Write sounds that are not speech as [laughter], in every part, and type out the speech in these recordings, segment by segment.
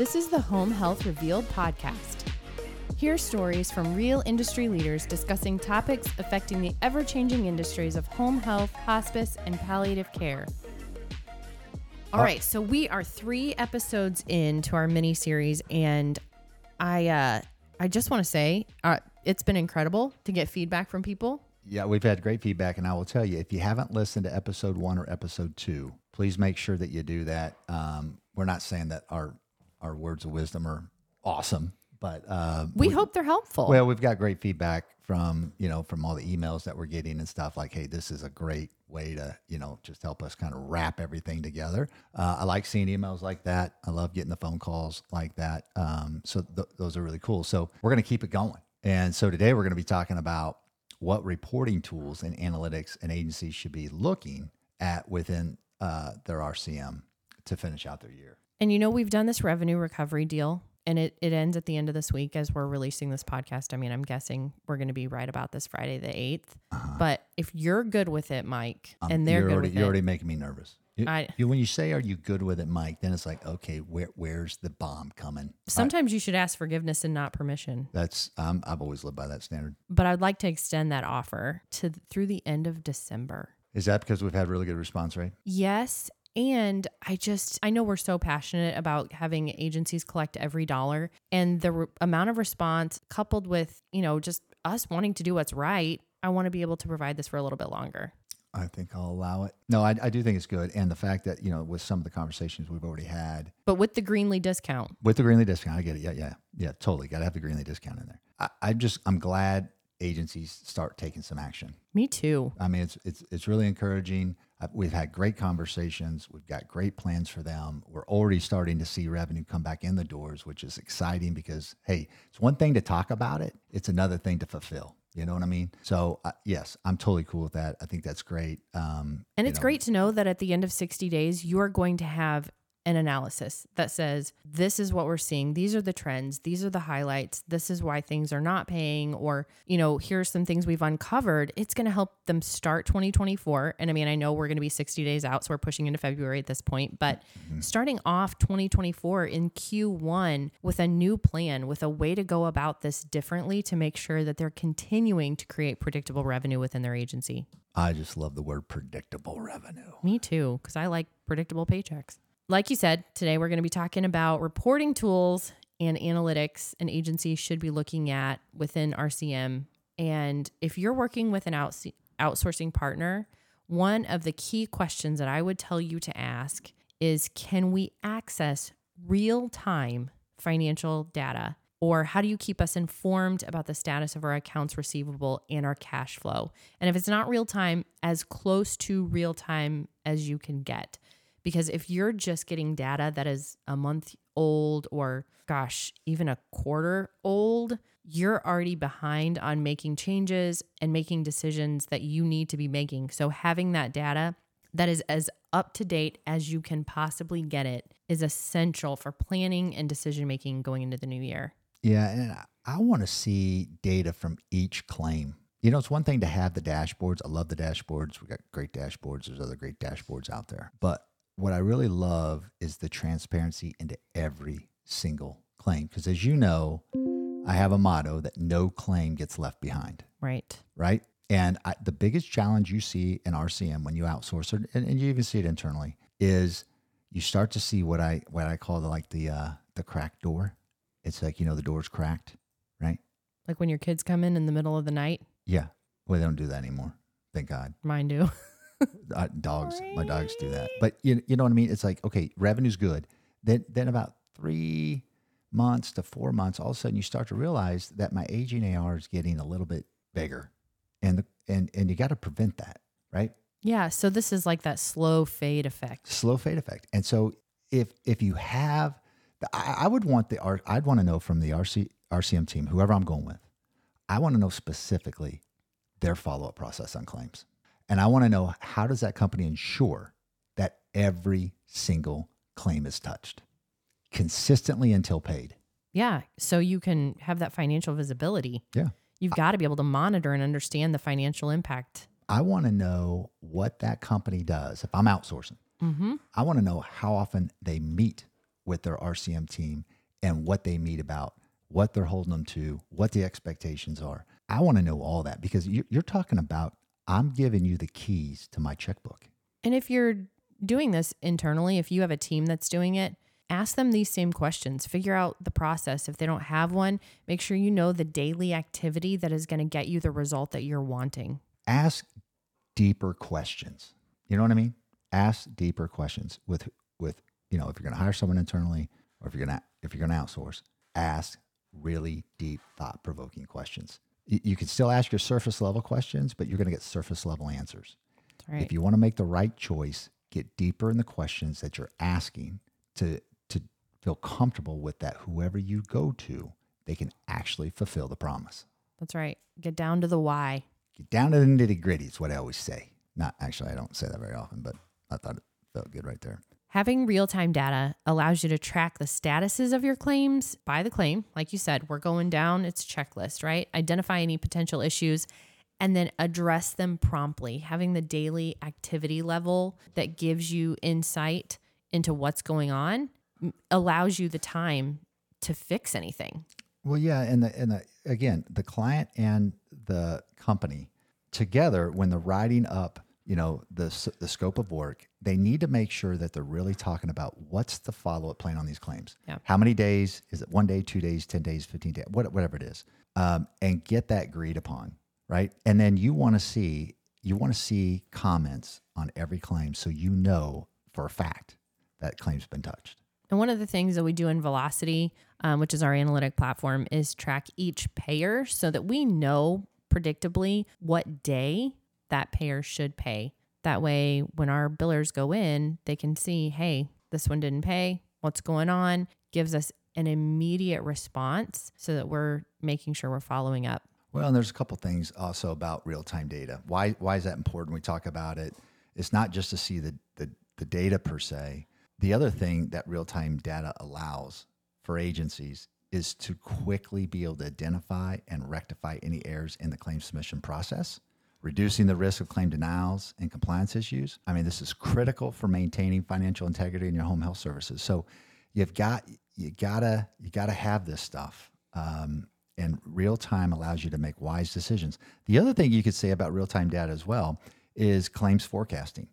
This is the Home Health Revealed podcast. Hear stories from real industry leaders discussing topics affecting the ever changing industries of home health, hospice, and palliative care. All right, so we are three episodes into our mini series, and I uh, I just want to say uh, it's been incredible to get feedback from people. Yeah, we've had great feedback, and I will tell you if you haven't listened to episode one or episode two, please make sure that you do that. Um, we're not saying that our our words of wisdom are awesome, but uh, We, hope they're helpful. well, we've got great feedback from you know from all the emails that we're getting and stuff like, hey, this is a great way to you know just help us kind of wrap everything together. Uh, I like seeing emails like that. I love getting the phone calls like that. Um, so th- those are really cool. So we're going to keep it going. And so today we're going to be talking about what reporting tools and analytics an agency should be looking at within uh, their RCM to finish out their year. And you know, we've done this revenue recovery deal and it, it ends at the end of this week as we're releasing this podcast. I mean, I'm guessing we're going to be right about this Friday, the 8th. But if you're good with it, Mike, Um, and they're you're good already, with you're it, already making me nervous. You, I- you- when you say, "Are you good with it, Mike?" Then it's like, okay, where where's the bomb coming? I- sometimes you should ask forgiveness and not permission. that's um, I've always lived by that standard. But I'd like to extend that offer to through the end of December. Is that because we've had really good response rate? Yes. And I just, I know we're so passionate about having agencies collect every dollar and the re- amount of response coupled with, you know, just us wanting to do what's right. I want to be able to provide this for a little bit longer. I think I'll allow it. No, I, I do think it's good, and the fact that you know with some of the conversations we've already had But with the Greenlee discount, with the Greenlee discount, I get it. Yeah, yeah, yeah, totally. Got to have the Greenlee discount in there. I, I just I'm glad agencies start taking some action. me too. I mean, it's it's it's really encouraging. Uh, We've had great conversations. We've got great plans for them. We're already starting to see revenue come back in the doors, which is exciting because hey, it's one thing to talk about it; it's another thing to fulfill. You know what I mean? So uh, yes, I'm totally cool with that. I think that's great. Um, And it's know, great to know that at the end of 60 days, you are going to have an analysis that says, this is what we're seeing. These are the trends. These are the highlights. This is why things are not paying. Or, you know, here's some things we've uncovered. It's going to help them start 2024. And I mean, I know we're going to be 60 days out, so we're pushing into February at this point. But mm-hmm. starting off 2024 in Q1 with a new plan, with a way to go about this differently to make sure that they're continuing to create predictable revenue within their agency. I just love the word predictable revenue. Me too, because I like predictable paychecks. Like you said, today we're going to be talking about reporting tools and analytics an agency should be looking at within RCM. And if you're working with an outs- outsourcing partner, one of the key questions that I would tell you to ask is can we access real time financial data? Or how do you keep us informed about the status of our accounts receivable and our cash flow? And if it's not real time, as close to real time as you can get. Because if you're just getting data that is a month old or, gosh, even a quarter old, you're already behind on making changes and making decisions that you need to be making. So, having that data that is as up to date as you can possibly get it is essential for planning and decision making going into the new year. Yeah, and I, want to see data from each claim. You know, it's one thing to have the dashboards. I love the dashboards. We got great dashboards. There's other great dashboards out there. But what I really love is the transparency into every single claim. Because as you know, I have a motto that no claim gets left behind, Right. right? And I, the biggest challenge you see in RCM when you outsource it, and, and you even see it internally, is you start to see what I what I call the like the uh, the cracked door. It's like you know the door's cracked, right? Like when your kids come in in the middle of the night, Yeah. Well, they don't do that anymore. Thank God. mine do. [laughs] [laughs] Uh, dogs, my dogs do that. But you, you know what I mean? It's like, okay, revenue's good. Then, then about three months to four months, all of a sudden you start to realize that my aging AR is getting a little bit bigger. And, the, and, and you got to prevent that, right? yeah. So this is like that slow fade effect. Slow fade effect. And so if, if you have, the, I, I would want the, R- I'd want to know from the RC, RCM team, whoever I'm going with, I want to know specifically their follow-up process on claims. And I want to know how does that company ensure that every single claim is touched consistently until paid? Yeah. So you can have that financial visibility. Yeah. You've got to be able to monitor and understand the financial impact. I want to know what that company does if I'm outsourcing. Mm-hmm. I want to know how often they meet with their RCM team and what they meet about, what they're holding them to, what the expectations are. I want to know all that because you- you're talking about I'm giving you the keys to my checkbook. And if you're doing this internally, if you have a team that's doing it, ask them these same questions. Figure out the process. If they don't have one, make sure you know the daily activity that is going to get you the result that you're wanting. Ask deeper questions. You know what I mean? Ask deeper questions with with you know if you're going to hire someone internally or if you're going to if you're going to outsource. Ask really deep, thought provoking questions. You, you can still ask your surface level questions, but you're going to get surface level answers. Right. If you want to make the right choice, get deeper in the questions that you're asking to to feel comfortable with that whoever you go to, they can actually fulfill the promise. That's right. Get down to the why. Get down to the nitty gritty is what I always say. Not actually, I don't say that very often, but I thought it felt good right there. Having real time data allows you to track the statuses of your claims by the claim. Like you said, we're going down its checklist, right? Identify any potential issues and then address them promptly. Having the daily activity level that gives you insight into what's going on allows you the time to fix anything. Well, yeah, and the and the again, the client and the company together when they're writing up, you know, the the scope of work, they need to make sure that they're really talking about what's the follow up plan on these claims. Yeah. How many days? Is it one day, two days, ten days, fifteen days, what, whatever it is, um, and get that agreed upon, right? And then you want to see you want to see comments on every claim, so you know for a fact that claim's been touched. And one of the things that we do in Velocity, um, which is our analytic platform, is track each payer so that we know predictably what day that payer should pay. That way, when our billers go in, they can see, hey, this one didn't pay. What's going on? Gives us an immediate response so that we're making sure we're following up. Well, and there's a couple things also about real time data. Why why is that important? We talk about it. It's not just to see the, the the data per se. The other thing that real time data allows for agencies is to quickly be able to identify and rectify any errors in the claim submission process, reducing the risk of claim denials and compliance issues. I mean, this is critical for maintaining financial integrity in your home health services. So you've got you gotta you gotta have this stuff. Um, and real time allows you to make wise decisions. The other thing you could say about real time data as well is claims forecasting.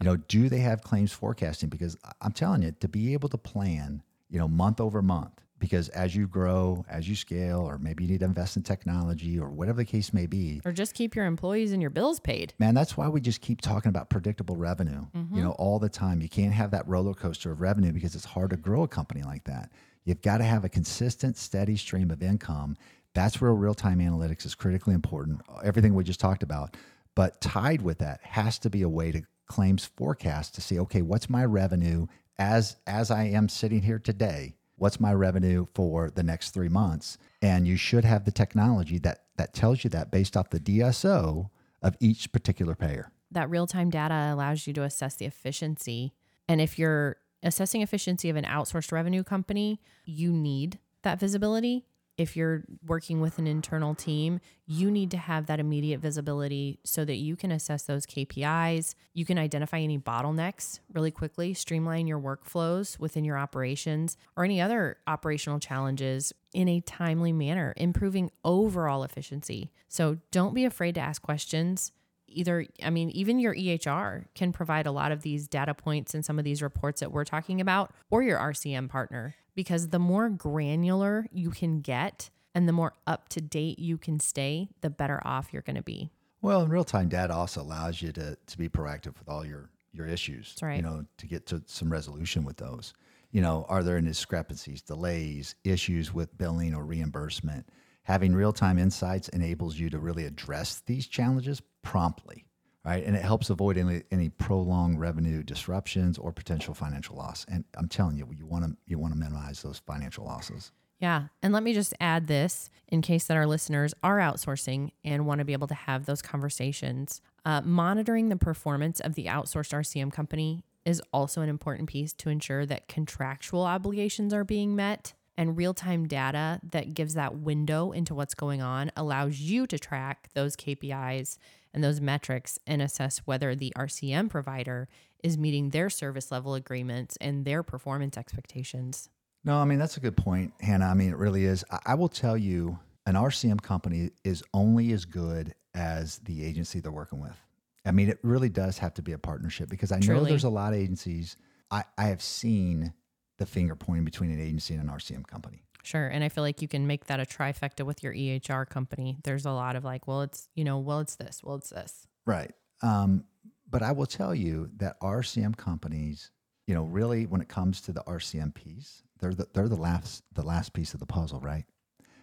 You know, do they have claims forecasting? Because I'm telling you, to be able to plan, you know, month over month, because as you grow, as you scale, or maybe you need to invest in technology or whatever the case may be, Or just keep your employees and your bills paid. man, that's why we just keep talking about predictable revenue, you mm-hmm. know, all the time. You can't have that roller coaster of revenue because it's hard to grow a company like that. You've got to have a consistent, steady stream of income. That's where real time analytics is critically important. Everything we just talked about. But tied with that has to be a way to claims forecast to see, okay, what's my revenue as as I am sitting here today? What's my revenue for the next three months? And you should have the technology that that tells you that based off the DSO of each particular payer. that real time data allows you to assess the efficiency. And if you're assessing efficiency of an outsourced revenue company, you need that visibility. If you're working with an internal team, you need to have that immediate visibility so that you can assess those KPIs. You can identify any bottlenecks really quickly, streamline your workflows within your operations or any other operational challenges in a timely manner, improving overall efficiency. So don't be afraid to ask questions either i mean even your ehr can provide a lot of these data points and some of these reports that we're talking about or your rcm partner because the more granular you can get and the more up to date you can stay the better off you're going to be Well, and real time data also allows you to to be proactive with all your your issues. That's right. You know, to get to some resolution with those. You know, are there any discrepancies, delays, issues with billing or reimbursement? Having real time insights enables you to really address these challenges promptly, right? And it helps avoid any, any prolonged revenue disruptions or potential financial loss. And I'm telling you, you want to you want to minimize those financial losses. Yeah. And let me just add this in case that our listeners are outsourcing and want to be able to have those conversations. Uh, monitoring the performance of the outsourced RCM company is also an important piece to ensure that contractual obligations are being met. And real time data that gives that window into what's going on allows you to track those KPIs and those metrics and assess whether the RCM provider is meeting their service level agreements and their performance expectations. No, I mean, that's a good point, Hannah. I mean, it really is. I, I will tell you, an RCM company is only as good as the agency they're working with. I mean, it really does have to be a partnership because I know there's a lot of agencies. I, I have seen the finger pointing between an agency and an RCM company. Sure. And I feel like you can make that a trifecta with your EHR company. There's a lot of like, well, it's, you know, well, it's this, well, it's this. Right. Um, but I will tell you that RCM companies, you know, really when it comes to the RCM piece, they're the, they're the last the last piece of the puzzle, right?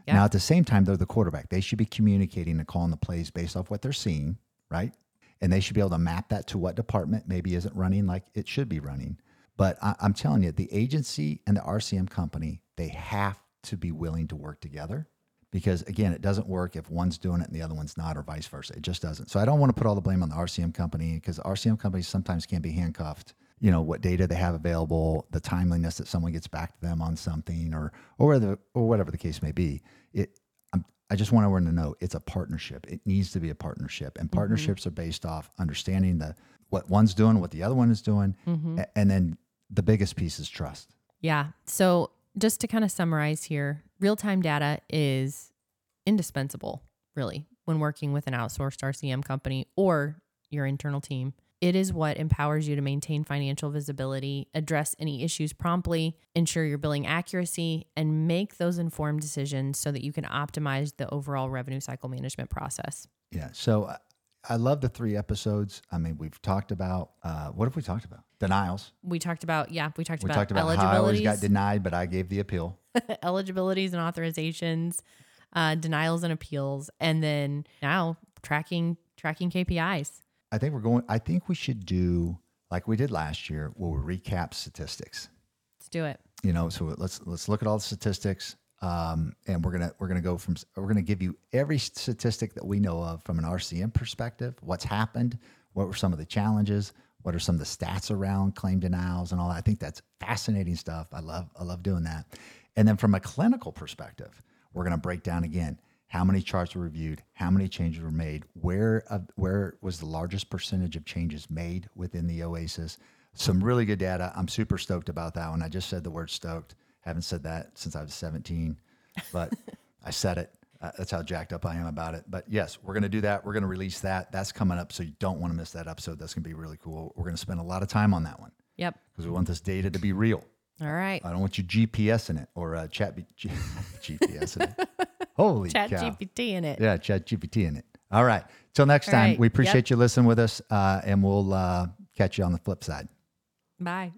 Yeah. Now at the same time, they're the quarterback. They should be communicating and calling the plays based off what they're seeing, right? And they should be able to map that to what department maybe isn't running like it should be running. But I, I'm telling you, the agency and the RCM company, they have to be willing to work together because again, it doesn't work if one's doing it and the other one's not, or vice versa. It just doesn't. So I don't want to put all the blame on the RCM company because the RCM companies sometimes can be handcuffed. You know what data they have available, the timeliness that someone gets back to them on something, or or whether or whatever the case may be. It. I'm, I just want everyone to know it's a partnership. It needs to be a partnership, and mm-hmm. partnerships are based off understanding the what one's doing, what the other one is doing, mm-hmm. a- and then the biggest piece is trust. Yeah. So just to kind of summarize here, real time data is indispensable, really, when working with an outsourced RCM company or your internal team. It is what empowers you to maintain financial visibility, address any issues promptly, ensure your billing accuracy, and make those informed decisions so that you can optimize the overall revenue cycle management process. Yeah. So uh, I- love the three episodes. I mean, we've talked about uh, what have we talked about? Denials. We talked about, yeah, we talked We about, talked about how I always got denied, but I gave the appeal. [laughs] eligibilities and authorizations, uh, denials and appeals, and then now tracking tracking KPIs. I think we're going. I think we should do like we did last year, where we recap statistics. Let's do it. You know, so let's let's look at all the statistics, um, and we're gonna we're gonna go from we're gonna give you every statistic that we know of from an RCM perspective. What's happened? What were some of the challenges? What are some of the stats around claim denials and all that? I think that's fascinating stuff. I love I love doing that. And then from a clinical perspective, we're gonna break down again how many charts were reviewed, how many changes were made, where uh, where was the largest percentage of changes made within the Oasis. Some really good data. I'm super stoked about that one. I just said the word stoked. Haven't said that since I was 17, but [laughs] I said it. Uh, that's how jacked up I am about it. But yes, we're going to do that. We're going to release that. That's coming up. So you don't want to miss that episode. That's going to be really cool. We're going to spend a lot of time on that one Yep. because we want this data to be real. All right. I don't want you GPS in it or uh, chat B- G- GPS [laughs] in it. [laughs] Holy Chat cow. GPT in it. Yeah, chat GPT in it. All right. Till next All time, right. we appreciate Yep. you listening with us uh, and we'll uh, catch you on the flip side. Bye.